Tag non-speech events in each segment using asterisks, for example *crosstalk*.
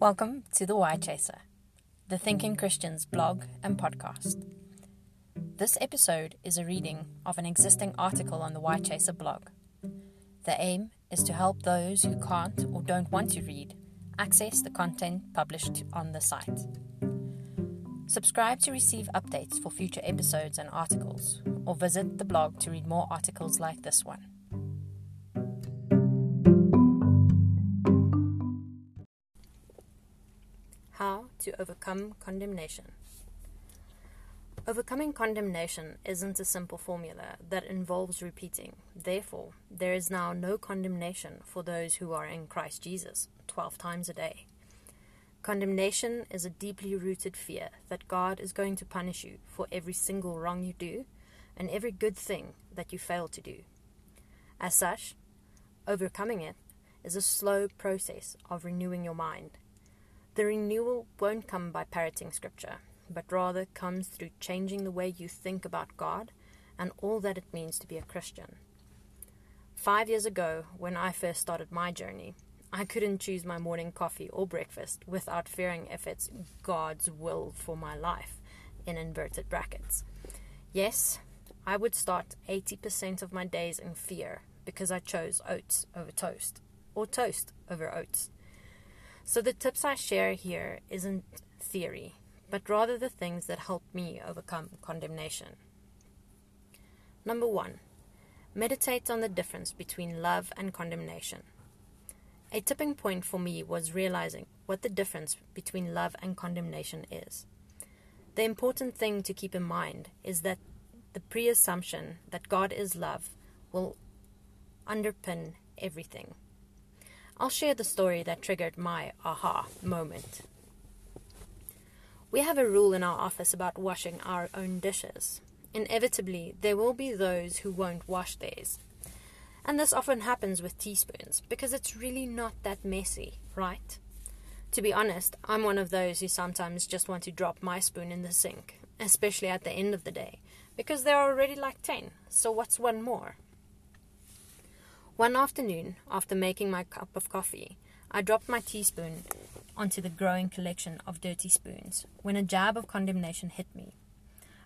Welcome to The Why Chaser, the Thinking Christians blog and podcast. This episode is a reading of an existing article on the Why Chaser blog. The aim is to help those who can't or don't want to read access the content published on the site. Subscribe to receive updates for future episodes and articles, or visit the blog to read more articles like this one. To overcome condemnation. Overcoming condemnation isn't a simple formula that involves repeating. Therefore, there is now no condemnation for those who are in Christ Jesus 12 times a day. Condemnation is a deeply rooted fear that God is going to punish you for every single wrong you do and every good thing that you fail to do. As such, overcoming it is a slow process of renewing your mind the renewal won't come by parroting scripture, but rather comes through changing the way you think about God and all that it means to be a Christian. Five years ago, when I first started my journey, I couldn't choose my morning coffee or breakfast without fearing if it's God's will for my life, in inverted brackets. Yes, I would start 80% of my days in fear because I chose oats over toast, or toast over oats. So the tips I share here isn't theory, but rather the things that help me overcome condemnation. Number one, meditate on the difference between love and condemnation. A tipping point for me was realizing what the difference between love and condemnation is. The important thing to keep in mind is that the pre assumption that God is love will underpin everything. I'll share the story that triggered my aha moment. We have a rule in our office about washing our own dishes. Inevitably, there will be those who won't wash theirs. And this often happens with teaspoons because it's really not that messy, right? To be honest, I'm one of those who sometimes just want to drop my spoon in the sink, especially at the end of the day, because there are already like 10, so what's one more? One afternoon, after making my cup of coffee, I dropped my teaspoon onto the growing collection of dirty spoons when a jab of condemnation hit me.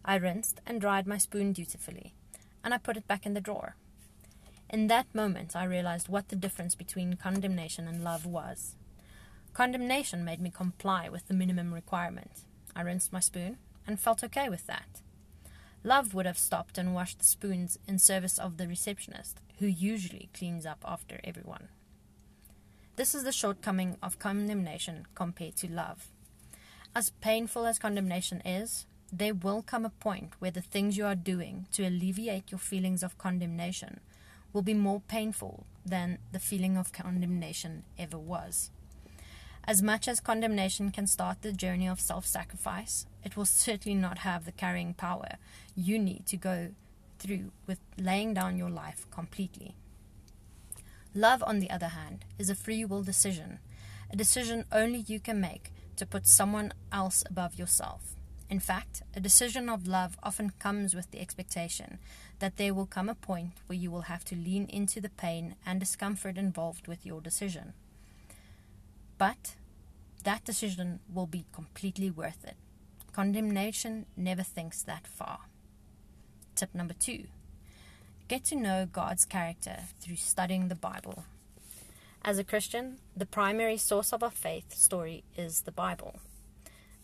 I rinsed and dried my spoon dutifully, and I put it back in the drawer. In that moment, I realized what the difference between condemnation and love was. Condemnation made me comply with the minimum requirement. I rinsed my spoon and felt okay with that. Love would have stopped and washed the spoons in service of the receptionist, who usually cleans up after everyone. This is the shortcoming of condemnation compared to love. As painful as condemnation is, there will come a point where the things you are doing to alleviate your feelings of condemnation will be more painful than the feeling of condemnation ever was. As much as condemnation can start the journey of self sacrifice, it will certainly not have the carrying power you need to go through with laying down your life completely. Love, on the other hand, is a free will decision, a decision only you can make to put someone else above yourself. In fact, a decision of love often comes with the expectation that there will come a point where you will have to lean into the pain and discomfort involved with your decision. But that decision will be completely worth it. Condemnation never thinks that far. Tip number two get to know God's character through studying the Bible. As a Christian, the primary source of our faith story is the Bible.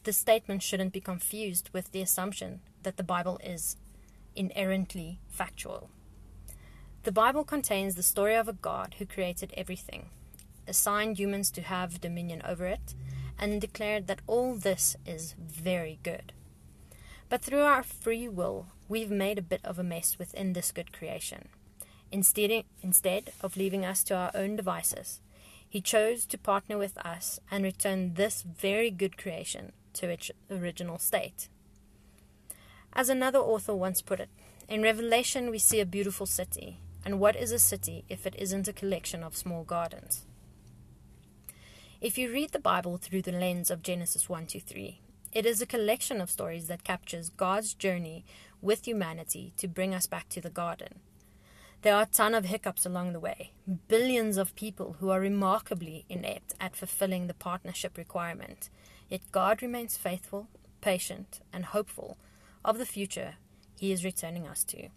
This statement shouldn't be confused with the assumption that the Bible is inherently factual. The Bible contains the story of a God who created everything, assigned humans to have dominion over it, and declared that all this is very good. But through our free will, we've made a bit of a mess within this good creation. Instead, instead of leaving us to our own devices, he chose to partner with us and return this very good creation to its original state. As another author once put it, in Revelation we see a beautiful city, and what is a city if it isn't a collection of small gardens? If you read the Bible through the lens of Genesis 1 to 3, it is a collection of stories that captures God's journey with humanity to bring us back to the garden. There are a ton of hiccups along the way, billions of people who are remarkably inept at fulfilling the partnership requirement. Yet God remains faithful, patient, and hopeful of the future He is returning us to.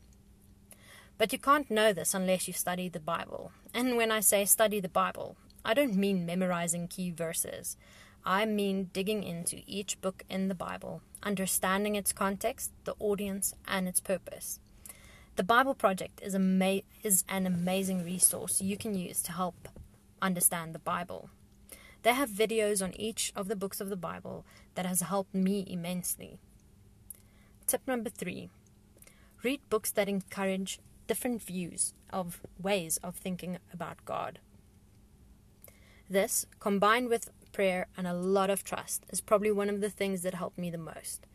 But you can't know this unless you study the Bible. And when I say study the Bible, I don't mean memorizing key verses. I mean digging into each book in the Bible, understanding its context, the audience, and its purpose. The Bible Project is, ama- is an amazing resource you can use to help understand the Bible. They have videos on each of the books of the Bible that has helped me immensely. Tip number three read books that encourage different views of ways of thinking about God. This, combined with prayer and a lot of trust, is probably one of the things that helped me the most.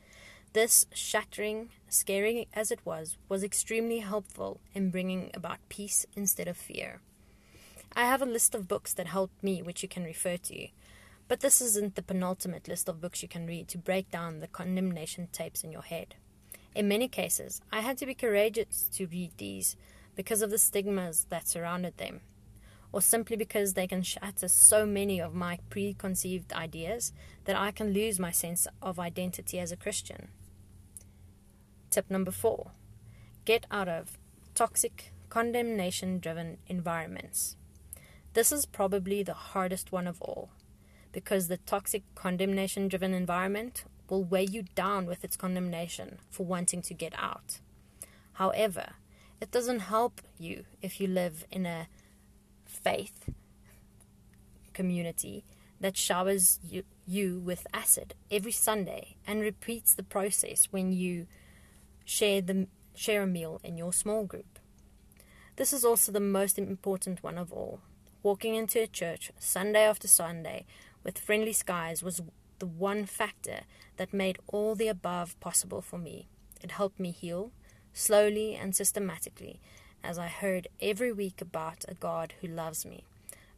This, shattering, scary as it was, was extremely helpful in bringing about peace instead of fear. I have a list of books that helped me, which you can refer to, but this isn't the penultimate list of books you can read to break down the condemnation tapes in your head. In many cases, I had to be courageous to read these because of the stigmas that surrounded them, or simply because they can shatter so many of my preconceived ideas that I can lose my sense of identity as a Christian. Tip number four get out of toxic, condemnation driven environments. This is probably the hardest one of all because the toxic, condemnation driven environment will weigh you down with its condemnation for wanting to get out. However, it doesn't help you if you live in a faith community that showers you, you with acid every Sunday and repeats the process when you share the share a meal in your small group. This is also the most important one of all. Walking into a church Sunday after Sunday with friendly skies was the one factor that made all the above possible for me. It helped me heal, slowly and systematically, as I heard every week about a God who loves me,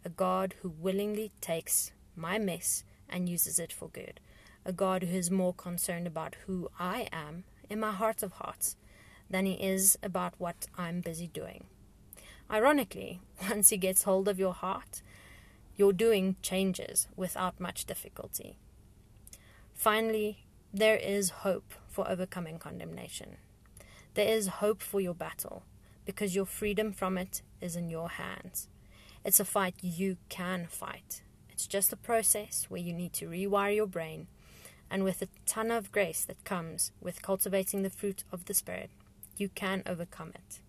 a God who willingly takes my mess and uses it for good, a God who is more concerned about who I am in my heart of hearts than he is about what I'm busy doing. Ironically, *laughs* once he gets hold of your heart, your doing changes without much difficulty. Finally, there is hope for overcoming condemnation. There is hope for your battle because your freedom from it is in your hands. It's a fight you can fight. It's just a process where you need to rewire your brain, and with a ton of grace that comes with cultivating the fruit of the Spirit, you can overcome it.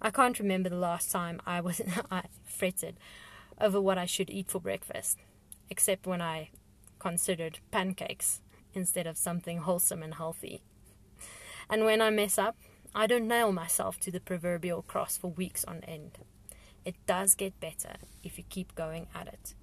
I can't remember the last time I was *laughs* I fretted over what I should eat for breakfast, except when I considered pancakes instead of something wholesome and healthy. And when I mess up, I don't nail myself to the proverbial cross for weeks on end. It does get better if you keep going at it.